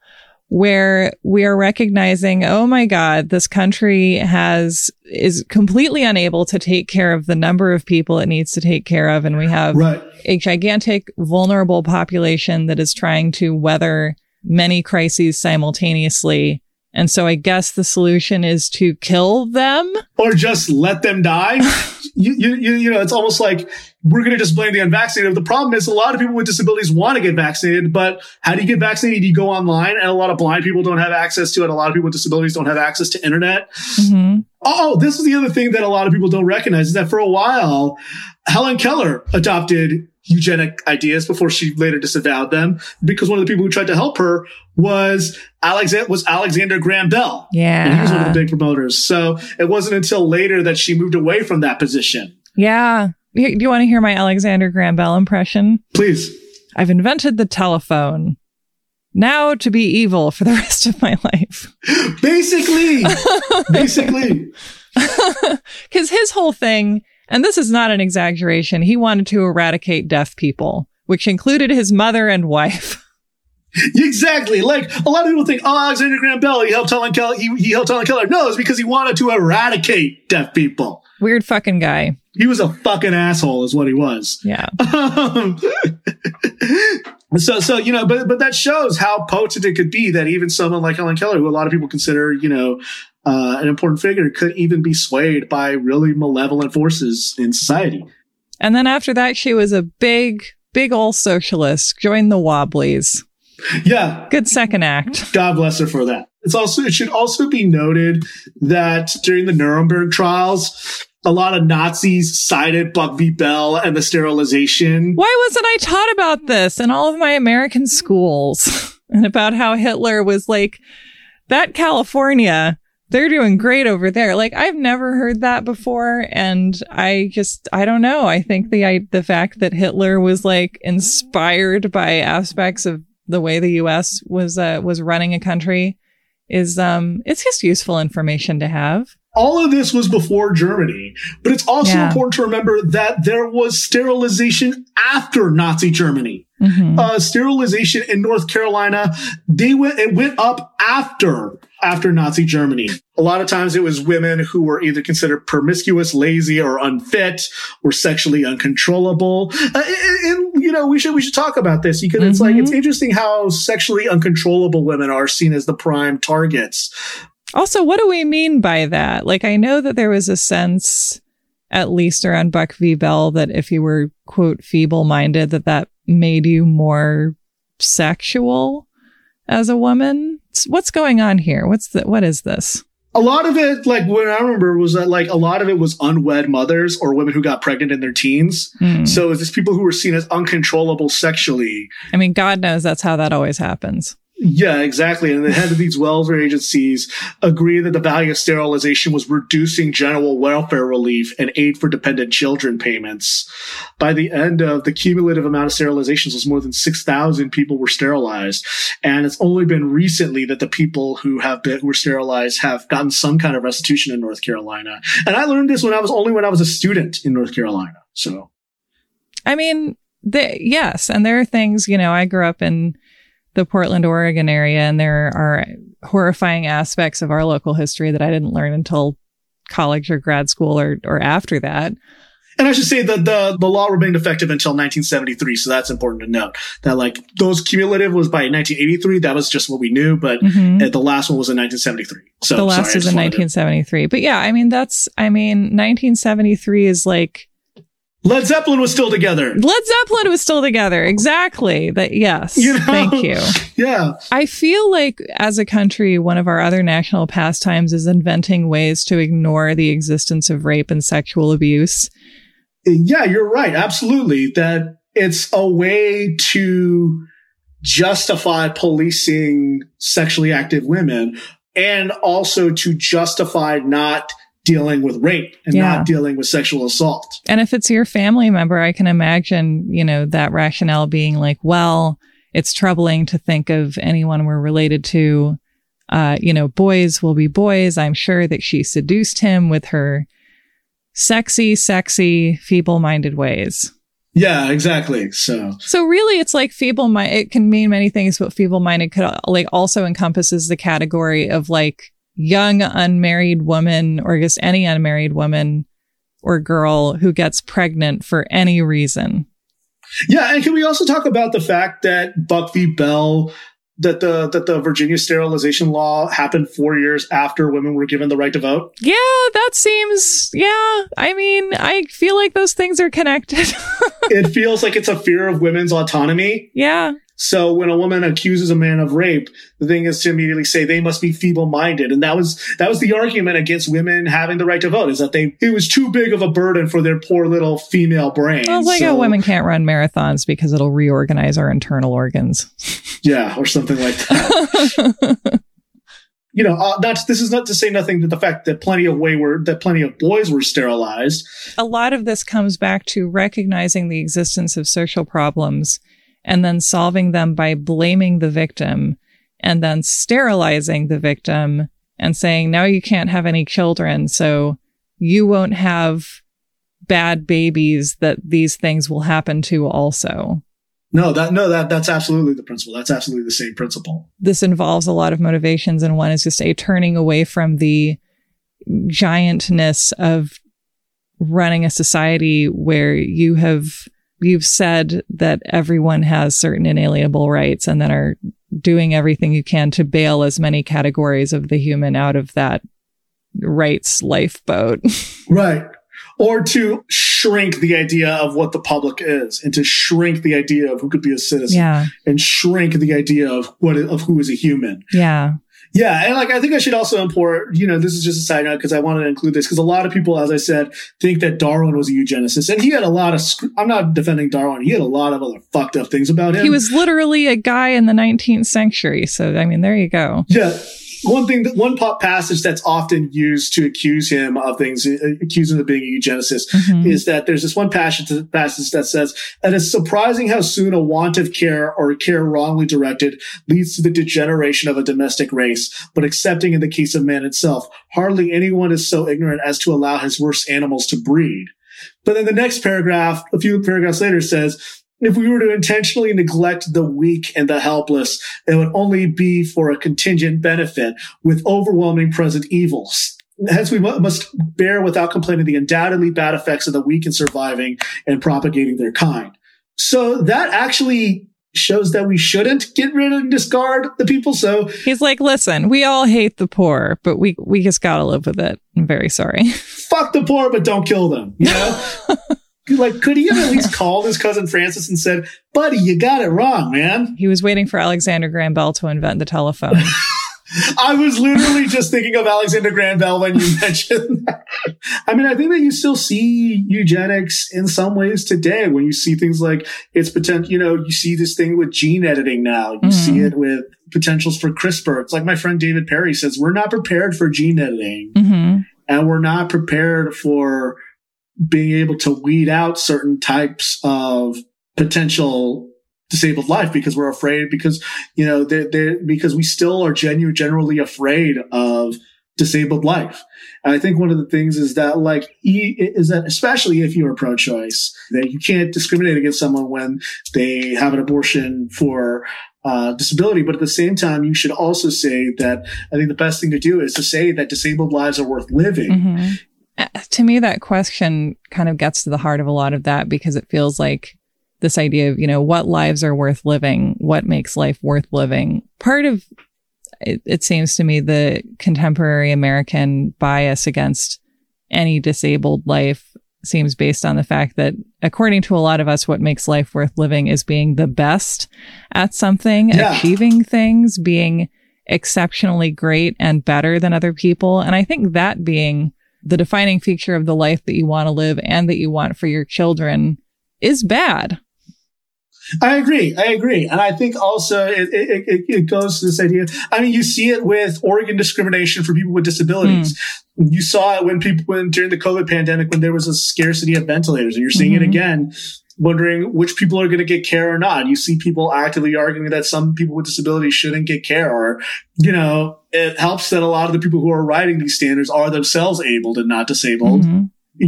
where we are recognizing, oh my God, this country has, is completely unable to take care of the number of people it needs to take care of. And we have right. a gigantic vulnerable population that is trying to weather many crises simultaneously. And so I guess the solution is to kill them or just let them die. (laughs) you, you, you know, it's almost like we're going to just blame the unvaccinated. The problem is a lot of people with disabilities want to get vaccinated, but how do you get vaccinated? You go online and a lot of blind people don't have access to it. A lot of people with disabilities don't have access to internet. Mm-hmm. Oh, this is the other thing that a lot of people don't recognize is that for a while, Helen Keller adopted eugenic ideas before she later disavowed them because one of the people who tried to help her was Alexander was Alexander Graham Bell. Yeah. And he was one of the big promoters. So it wasn't until later that she moved away from that position. Yeah. Do you want to hear my Alexander Graham Bell impression? Please. I've invented the telephone. Now to be evil for the (laughs) rest of my life. Basically. (laughs) Basically. (laughs) Because his whole thing, and this is not an exaggeration, he wanted to eradicate deaf people, which included his mother and wife. (laughs) Exactly. Like a lot of people think, oh, Alexander Graham Bell, he helped Helen Keller. He, he helped Helen Keller. No, it's because he wanted to eradicate deaf people. Weird fucking guy. He was a fucking asshole, is what he was. Yeah. (laughs) Um, so, so you know, but but that shows how potent it could be that even someone like Helen Keller, who a lot of people consider, you know, uh, an important figure, could even be swayed by really malevolent forces in society. And then after that, she was a big, big old socialist. Joined the Wobblies. Yeah, good second act. God bless her for that. It's also it should also be noted that during the Nuremberg trials, a lot of Nazis cited Buck v. Bell and the sterilization. Why wasn't I taught about this in all of my American schools? (laughs) and about how Hitler was like, that California, they're doing great over there. Like I've never heard that before. And I just, I don't know. I think the, I, the fact that Hitler was like inspired by aspects of the way the U.S. was, uh, was running a country is, um, it's just useful information to have all of this was before Germany, but it's also yeah. important to remember that there was sterilization after Nazi Germany. Mm-hmm. Uh, sterilization in North Carolina, they went, it went up after, after Nazi Germany. A lot of times it was women who were either considered promiscuous, lazy, or unfit, or sexually uncontrollable. Uh, and, and, you know, we should, we should talk about this because mm-hmm. it's like, it's mm-hmm. interesting how sexually uncontrollable women are seen as the prime targets also, what do we mean by that? Like, I know that there was a sense, at least around Buck v. Bell, that if you were, quote, feeble minded, that that made you more sexual as a woman. What's going on here? What's the, what is this? A lot of it, like what I remember, was that like a lot of it was unwed mothers or women who got pregnant in their teens. Mm. So it's just people who were seen as uncontrollable sexually. I mean, God knows that's how that always happens. Yeah, exactly. And the head of these welfare agencies agreed that the value of sterilization was reducing general welfare relief and aid for dependent children payments. By the end of the cumulative amount of sterilizations was more than 6,000 people were sterilized. And it's only been recently that the people who have been, were sterilized have gotten some kind of restitution in North Carolina. And I learned this when I was only when I was a student in North Carolina. So. I mean, yes. And there are things, you know, I grew up in, the Portland, Oregon area, and there are horrifying aspects of our local history that I didn't learn until college or grad school or or after that. And I should say that the, the law remained effective until 1973. So that's important to note that like those cumulative was by 1983. That was just what we knew, but mm-hmm. the last one was in 1973. So the last sorry, is in 1973. To... But yeah, I mean, that's, I mean, 1973 is like Led Zeppelin was still together. Led Zeppelin was still together. Exactly. That yes. You know? Thank you. (laughs) Yeah. I feel like as a country, one of our other national pastimes is inventing ways to ignore the existence of rape and sexual abuse. Yeah, you're right. Absolutely. That it's a way to justify policing sexually active women and also to justify not dealing with rape and yeah. not dealing with sexual assault. And if it's your family member, I can imagine, you know, that rationale being like, well, it's troubling to think of anyone we're related to. Uh, you know, boys will be boys. I'm sure that she seduced him with her sexy, sexy, feeble minded ways. Yeah, exactly. So, so really, it's like feeble mind. It can mean many things, but feeble minded could like also encompasses the category of like young unmarried woman or just any unmarried woman or girl who gets pregnant for any reason. Yeah, and can we also talk about the fact that Buck v. Bell that the that the Virginia sterilization law happened 4 years after women were given the right to vote? Yeah, that seems yeah. I mean, I feel like those things are connected. (laughs) it feels like it's a fear of women's autonomy. Yeah. So when a woman accuses a man of rape, the thing is to immediately say they must be feeble-minded, and that was that was the argument against women having the right to vote is that they it was too big of a burden for their poor little female brain. Well, it's like so, women can't run marathons because it'll reorganize our internal organs. (laughs) Yeah, or something like that. (laughs) you know, uh, not this is not to say nothing to the fact that plenty of wayward that plenty of boys were sterilized. A lot of this comes back to recognizing the existence of social problems and then solving them by blaming the victim and then sterilizing the victim and saying, now you can't have any children. So you won't have bad babies that these things will happen to also. No, that no, that that's absolutely the principle. That's absolutely the same principle. This involves a lot of motivations, and one is just a turning away from the giantness of running a society where you have you've said that everyone has certain inalienable rights and then are doing everything you can to bail as many categories of the human out of that rights lifeboat. (laughs) right. Or to shrink the idea of what the public is and to shrink the idea of who could be a citizen yeah. and shrink the idea of what, of who is a human. Yeah. Yeah, and like I think I should also import, you know, this is just a side note because I wanted to include this because a lot of people, as I said, think that Darwin was a eugenicist, and he had a lot of. I'm not defending Darwin; he had a lot of other fucked up things about him. He was literally a guy in the 19th century, so I mean, there you go. Yeah, one thing that one pop passage that's often used to accuse him of things, uh, accuse him of being a eugenicist, mm-hmm. is that there's this one passage, passage that says, and "It is surprising how soon a want of care or care wrongly directed leads to the degeneration of a domestic race. But excepting in the case of man itself, hardly anyone is so ignorant as to allow his worst animals to breed." But then the next paragraph, a few paragraphs later, says, if we were to intentionally neglect the weak and the helpless, it would only be for a contingent benefit with overwhelming present evils. Hence, we must bear without complaining the undoubtedly bad effects of the weak in surviving and propagating their kind. So that actually shows that we shouldn't get rid and discard the people. So he's like, listen, we all hate the poor, but we, we just gotta live with it. I'm very sorry. Fuck the poor, but don't kill them. You know? (laughs) like, could he have at least called his cousin Francis and said, "Buddy, you got it wrong, man"? He was waiting for Alexander Graham Bell to invent the telephone. (laughs) I was literally just thinking of Alexander Graham Bell when you (laughs) mentioned that. I mean, I think that you still see eugenics in some ways today when you see things like its potential, you know, you see this thing with gene editing now. You mm-hmm. see it with potentials for CRISPR. It's like my friend David Perry says, we're not prepared for gene editing mm-hmm. and we're not prepared for being able to weed out certain types of potential disabled life because we're afraid because you know they're, they're because we still are genuine generally afraid of disabled life. And i think one of the things is that like is that especially if you're pro-choice that you can't discriminate against someone when they have an abortion for uh, disability. But at the same time you should also say that i think the best thing to do is to say that disabled lives are worth living. Mm-hmm Uh, to me, that question kind of gets to the heart of a lot of that because it feels like this idea of, you know, what lives are worth living? What makes life worth living? Part of it, it seems to me the contemporary American bias against any disabled life seems based on the fact that according to a lot of us what makes life worth living is being the best at something yeah. achieving things being exceptionally great and better than other people and i think that being the defining feature of the life that you want to live and that you want for your children is bad. I agree. I agree. And I think also it, it, it, it, goes to this idea. I mean, you see it with organ discrimination for people with disabilities. Mm. You saw it when people, when during the COVID pandemic, when there was a scarcity of ventilators and you're seeing mm-hmm. it again wondering which people are going to get care or not. You see people actively arguing that some people with disabilities shouldn't get care or, you know, it helps that a lot of the people who are writing these standards are themselves able and not disabled. Mm-hmm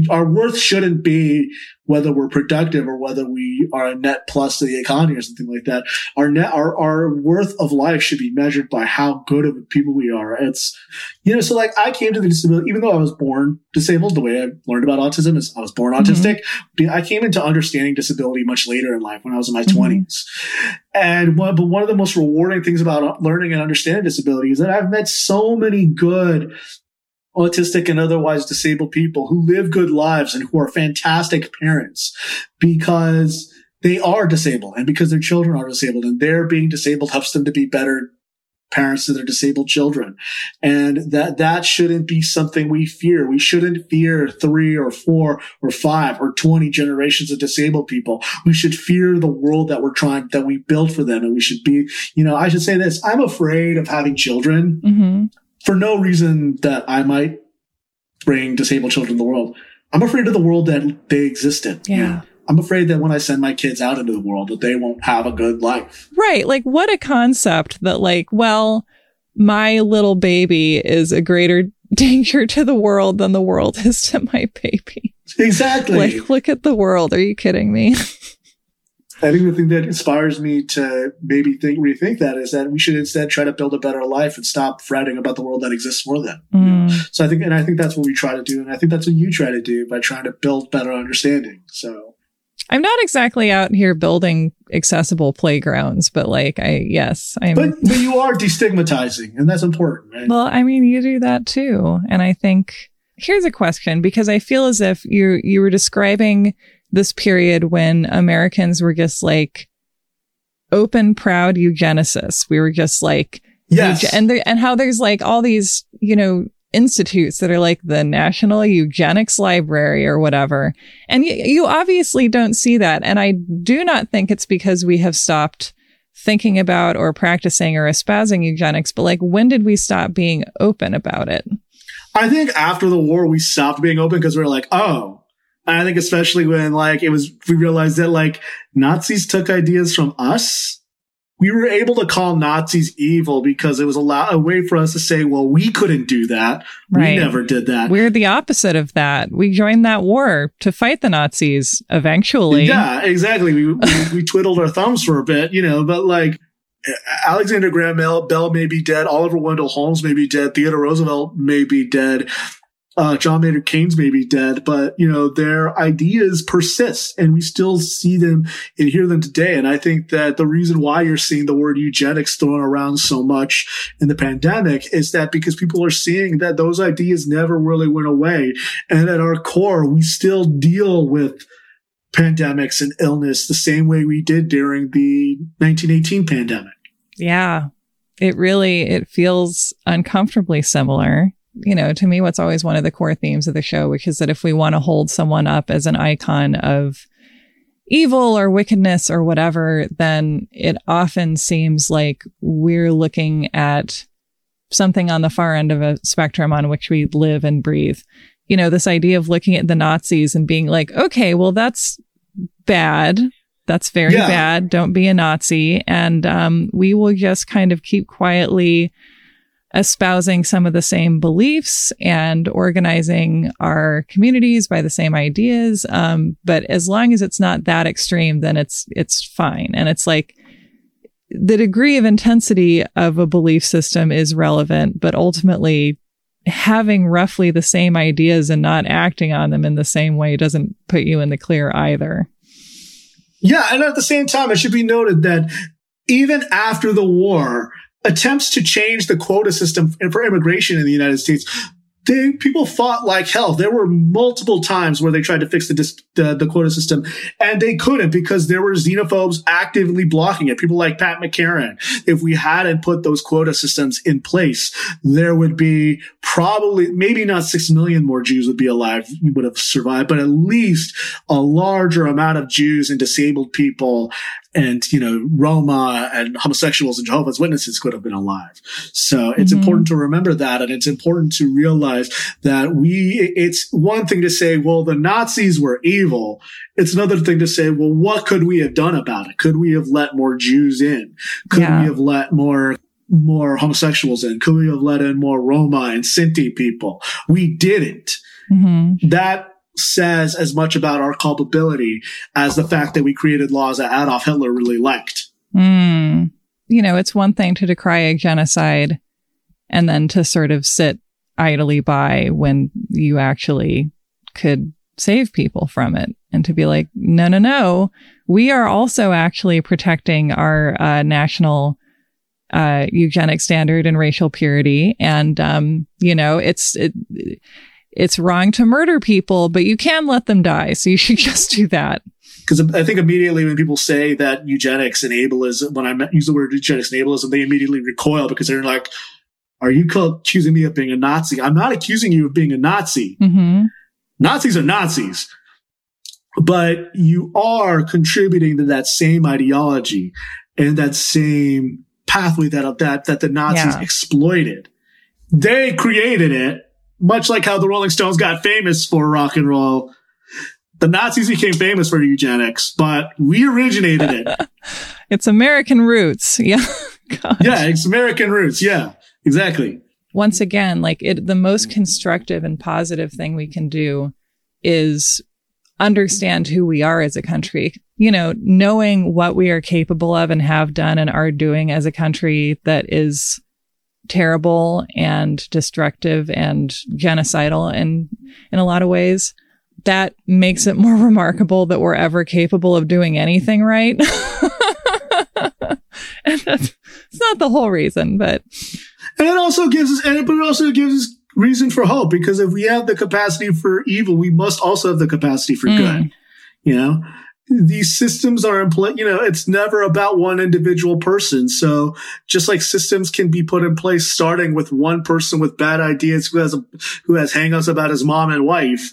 our worth shouldn't be whether we're productive or whether we are a net plus to the economy or something like that. Our net, our, our worth of life should be measured by how good of people we are. It's, you know, so like I came to the disability, even though I was born disabled, the way I learned about autism is I was born mm-hmm. autistic. I came into understanding disability much later in life when I was in my mm-hmm. 20s. And one, but one of the most rewarding things about learning and understanding disability is that I've met so many good autistic and otherwise disabled people who live good lives and who are fantastic parents because they are disabled and because their children are disabled and their being disabled helps them to be better parents to their disabled children. And that, that shouldn't be something we fear. We shouldn't fear three or four or five or 20 generations of disabled people. We should fear the world that we're trying, that we built for them. And we should be, you know, I should say this. I'm afraid of having children. Mm-hmm for no reason that I might bring disabled children to the world. I'm afraid of the world that they exist in. Yeah. I'm afraid that when I send my kids out into the world that they won't have a good life. Right. Like what a concept that like, well, my little baby is a greater (laughs) danger to the world than the world is to my baby. Exactly. like look at the world. Are you kidding me? (laughs) I think the thing that inspires me to maybe think rethink that is that we should instead try to build a better life and stop fretting about the world that exists for them. Mm. So I think, and I think that's what we try to do, and I think that's what you try to do by trying to build better understanding. So I'm not exactly out here building accessible playgrounds, but like I yes, I'm But but you are destigmatizing, and that's important, right? Well, I mean, you do that too. And I think here's a question because I feel as if you you were describing this period when Americans were just like open, proud eugenicists. We were just like yes. and there, and how there's like all these, you know, institutes that are like the National Eugenics Library or whatever. And y- you obviously don't see that. And I do not think it's because we have stopped thinking about or practicing or espousing eugenics, but like when did we stop being open about it? I think after the war, we stopped being open because we were like, oh. I think especially when like it was, we realized that like Nazis took ideas from us. We were able to call Nazis evil because it was a, lo- a way for us to say, well, we couldn't do that. Right. We never did that. We're the opposite of that. We joined that war to fight the Nazis eventually. Yeah, exactly. We, we, we twiddled our thumbs for a bit, you know, but like Alexander Graham Bell may be dead. Oliver Wendell Holmes may be dead. Theodore Roosevelt may be dead. Uh, John Maynard Keynes may be dead, but you know, their ideas persist and we still see them and hear them today. And I think that the reason why you're seeing the word eugenics thrown around so much in the pandemic is that because people are seeing that those ideas never really went away. And at our core, we still deal with pandemics and illness the same way we did during the 1918 pandemic. Yeah. It really it feels uncomfortably similar. You know, to me what's always one of the core themes of the show, which is that if we want to hold someone up as an icon of evil or wickedness or whatever, then it often seems like we're looking at something on the far end of a spectrum on which we live and breathe. You know, this idea of looking at the Nazis and being like, okay, well, that's bad. That's very Yeah. bad. Don't be a Nazi. And um, we will just kind of keep quietly espousing some of the same beliefs and organizing our communities by the same ideas. Um, but as long as it's not that extreme, then it's it's fine. And it's like the degree of intensity of a belief system is relevant, but ultimately having roughly the same ideas and not acting on them in the same way doesn't put you in the clear either. Yeah. And at the same time, it should be noted that even after the war, attempts to change the quota system for immigration in the United States, they, people fought like hell. There were multiple times where they tried to fix the, the, the quota system and they couldn't because there were xenophobes actively blocking it. People like Pat McCarran. If we hadn't put those quota systems in place, there would be probably, maybe not six million more Jews would be alive, would have survived, but at least a larger amount of Jews and disabled people and you know Roma and homosexuals and Jehovah's Witnesses could have been alive. So it's Mhm. important to remember that, and it's important to realize that we. It's one thing to say, well, the Nazis were evil. It's another thing to say, well, what could we have done about it? Could we have let more Jews in? Could Yeah. we have let more more homosexuals in? Could we have let in more Roma and Sinti people? We didn't hmm that says as much about our culpability as the fact that we created laws that Adolf Hitler really liked. Mm. You know, it's one thing to decry a genocide and then to sort of sit idly by when you actually could save people from it and to be like, no, no, no. We are also actually protecting our uh, national uh, eugenic standard and racial purity. And, um, you know, it's, it, it's wrong to murder people, but you can let them die. So you should (laughs) just do that. Because I think immediately when people say that eugenics and ableism, when I use the word eugenics and ableism, they immediately recoil because they're like, are you accusing me of being a Nazi? I'm not accusing you of being a Nazi. hmm Nazis are Nazis. But you are contributing to that same ideology and that same pathway that, that, that the Nazis Yeah. exploited. They created it, much like how the Rolling Stones got famous for rock and roll. The Nazis became famous for eugenics, but we originated it. (laughs) It's American roots. (laughs) Yeah. God. yeah, it's American roots. Yeah, exactly. Once again, like it, the most constructive and positive thing we can do is understand who we are as a country. You know, knowing what we are capable of and have done and are doing as a country that is terrible and destructive and genocidal in in a lot of ways that makes it more (laughs) remarkable that we're ever capable of doing anything right. (laughs) and that's it's not the whole reason, but and it also gives us, and it, but it also gives us reason for hope because if we have the capacity for evil, we must also have the capacity for mm. good. You know, these systems are in place. You know, it's never about one individual person. So just like systems can be put in place, starting with one person with bad ideas who has a, who has hangups about his mom and wife,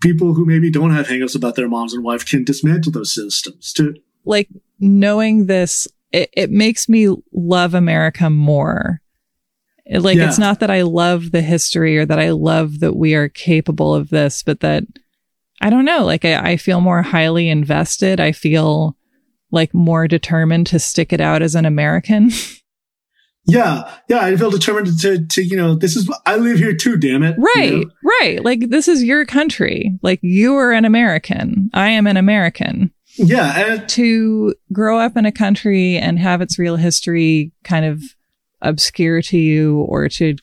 people who maybe don't have hangups about their moms and wife can dismantle those systems to like knowing this. It, it makes me love America more. Like yeah. it's not that I love the history or that I love that we are capable of this, but that I don't know. Like I, I feel more highly invested. I feel like more determined to stick it out as an American. (laughs) Yeah, yeah, I feel determined to, to, you know, this is, I live here too, damn it. Right, you know? right. Like, this is your country. Like, you are an American. I am an American. Yeah. And- to grow up in a country and have its real history kind of obscure to you or to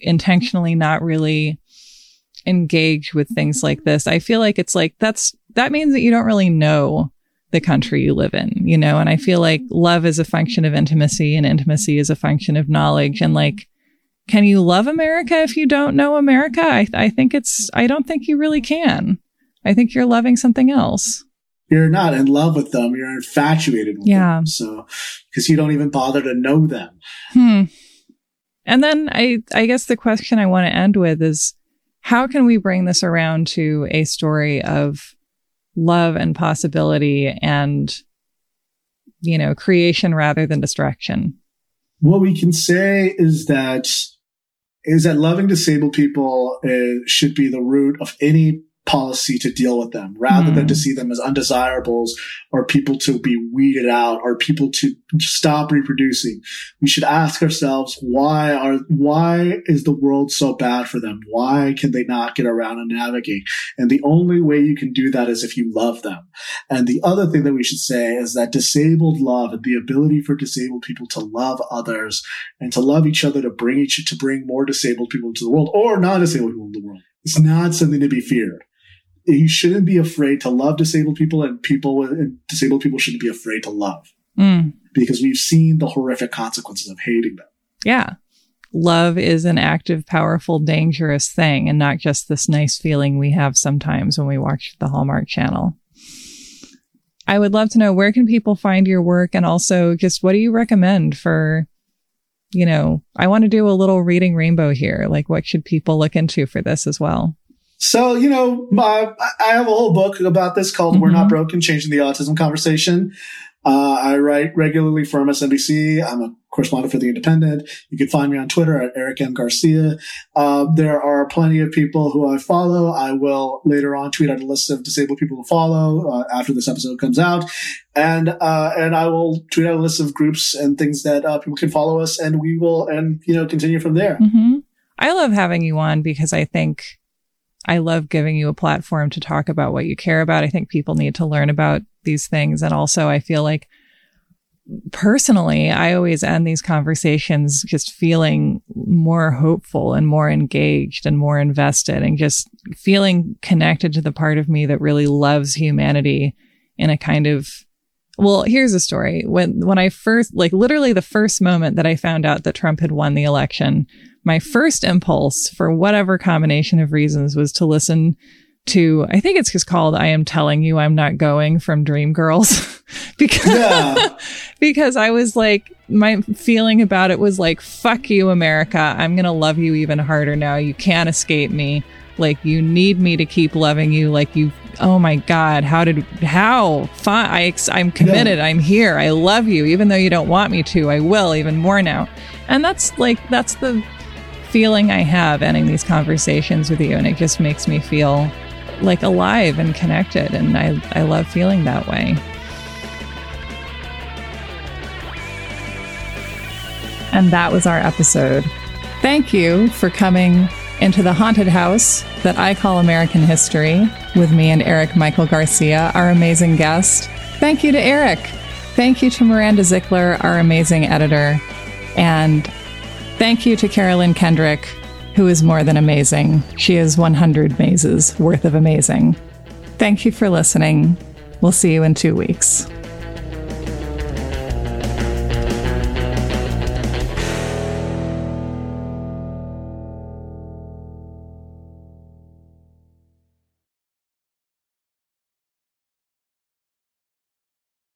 intentionally not really engage with things like this. I feel like it's like that's that means that you don't really know the country you live in, you know? And I feel like love is a function of intimacy and intimacy is a function of knowledge. And like, can you love America if you don't know America? I, I think it's, I don't think you really can. I think you're loving something else. You're not in love with them. You're infatuated with yeah. them. So, because you don't even bother to know them. Hmm. And then I, I guess the question I want to end with is, how can we bring this around to a story of love and possibility and, you know, creation rather than destruction? What we can say is that is that loving disabled people uh, should be the root of any policy to deal with them rather mm. than to hmm. see them as undesirables or people to be weeded out or people to stop reproducing. We should ask ourselves, why are, why is the world so bad for them? Why can they not get around and navigate? And the only way you can do that is if you love them. And the other thing that we should say is that disabled love and the ability for disabled people to love others and to love each other to bring each, to bring more disabled people into the world or non-disabled people into the world. It's not something to be feared you shouldn't be afraid to love disabled people and people with disabled people shouldn't be afraid to love mm. because we've seen the horrific consequences of hating them. Yeah. Love is an active, powerful, dangerous thing and not just this nice feeling we have sometimes when we watch the Hallmark channel. I would love to know where can people find your work and also just what do you recommend for you know, I want to do a little reading rainbow here. Like what should people look into for this as well? So, you know, uh, I have a whole book about this called mm-hmm. We're Not mm-hmm. Broken, Changing the Autism Conversation. Uh, I write regularly for MSNBC. I'm a correspondent for The Independent. You can find me on Twitter at Eric M. Garcia. Uh, there are plenty of people who I follow. I will later on tweet out a list of disabled people to follow uh, after this episode comes out. And, uh, and I will tweet out a list of groups and things that uh, people can follow us and we will, and, you know, continue from there. Mm-hmm. I love having you on because I think I love giving you a platform to talk about what you care about. I think people need to learn about these things. And also, I feel like personally, I always end these conversations just feeling more hopeful and more engaged and more invested and just feeling connected to the part of me that really loves humanity in a kind of well, here's a story. When when I first like literally the first moment that I found out that Trump had won the election, my first impulse for whatever combination of reasons was to listen to I think it's just called I am telling you I'm not going from Dreamgirls (laughs) because yeah. (laughs) because I was like my feeling about it was like fuck you America I'm going to love you even harder now you can't escape me like you need me to keep loving you like you oh my god how did how fine I I'm committed yeah. I'm here I love you even though you don't want me to I will even more now and that's like that's the feeling I have ending these conversations with you. And it just makes me feel like alive and connected. And I, I love feeling that way. And that was our episode. Thank you for coming into the haunted house that I call American History with me and Eric Michael Garcia, our amazing guest. Thank you to Eric. Thank you to Miranda Zickler, our amazing editor. And Thank you to Carolyn Kendrick, who is more than amazing. She is 100 mazes worth of amazing. Thank you for listening. We'll see you in two weeks.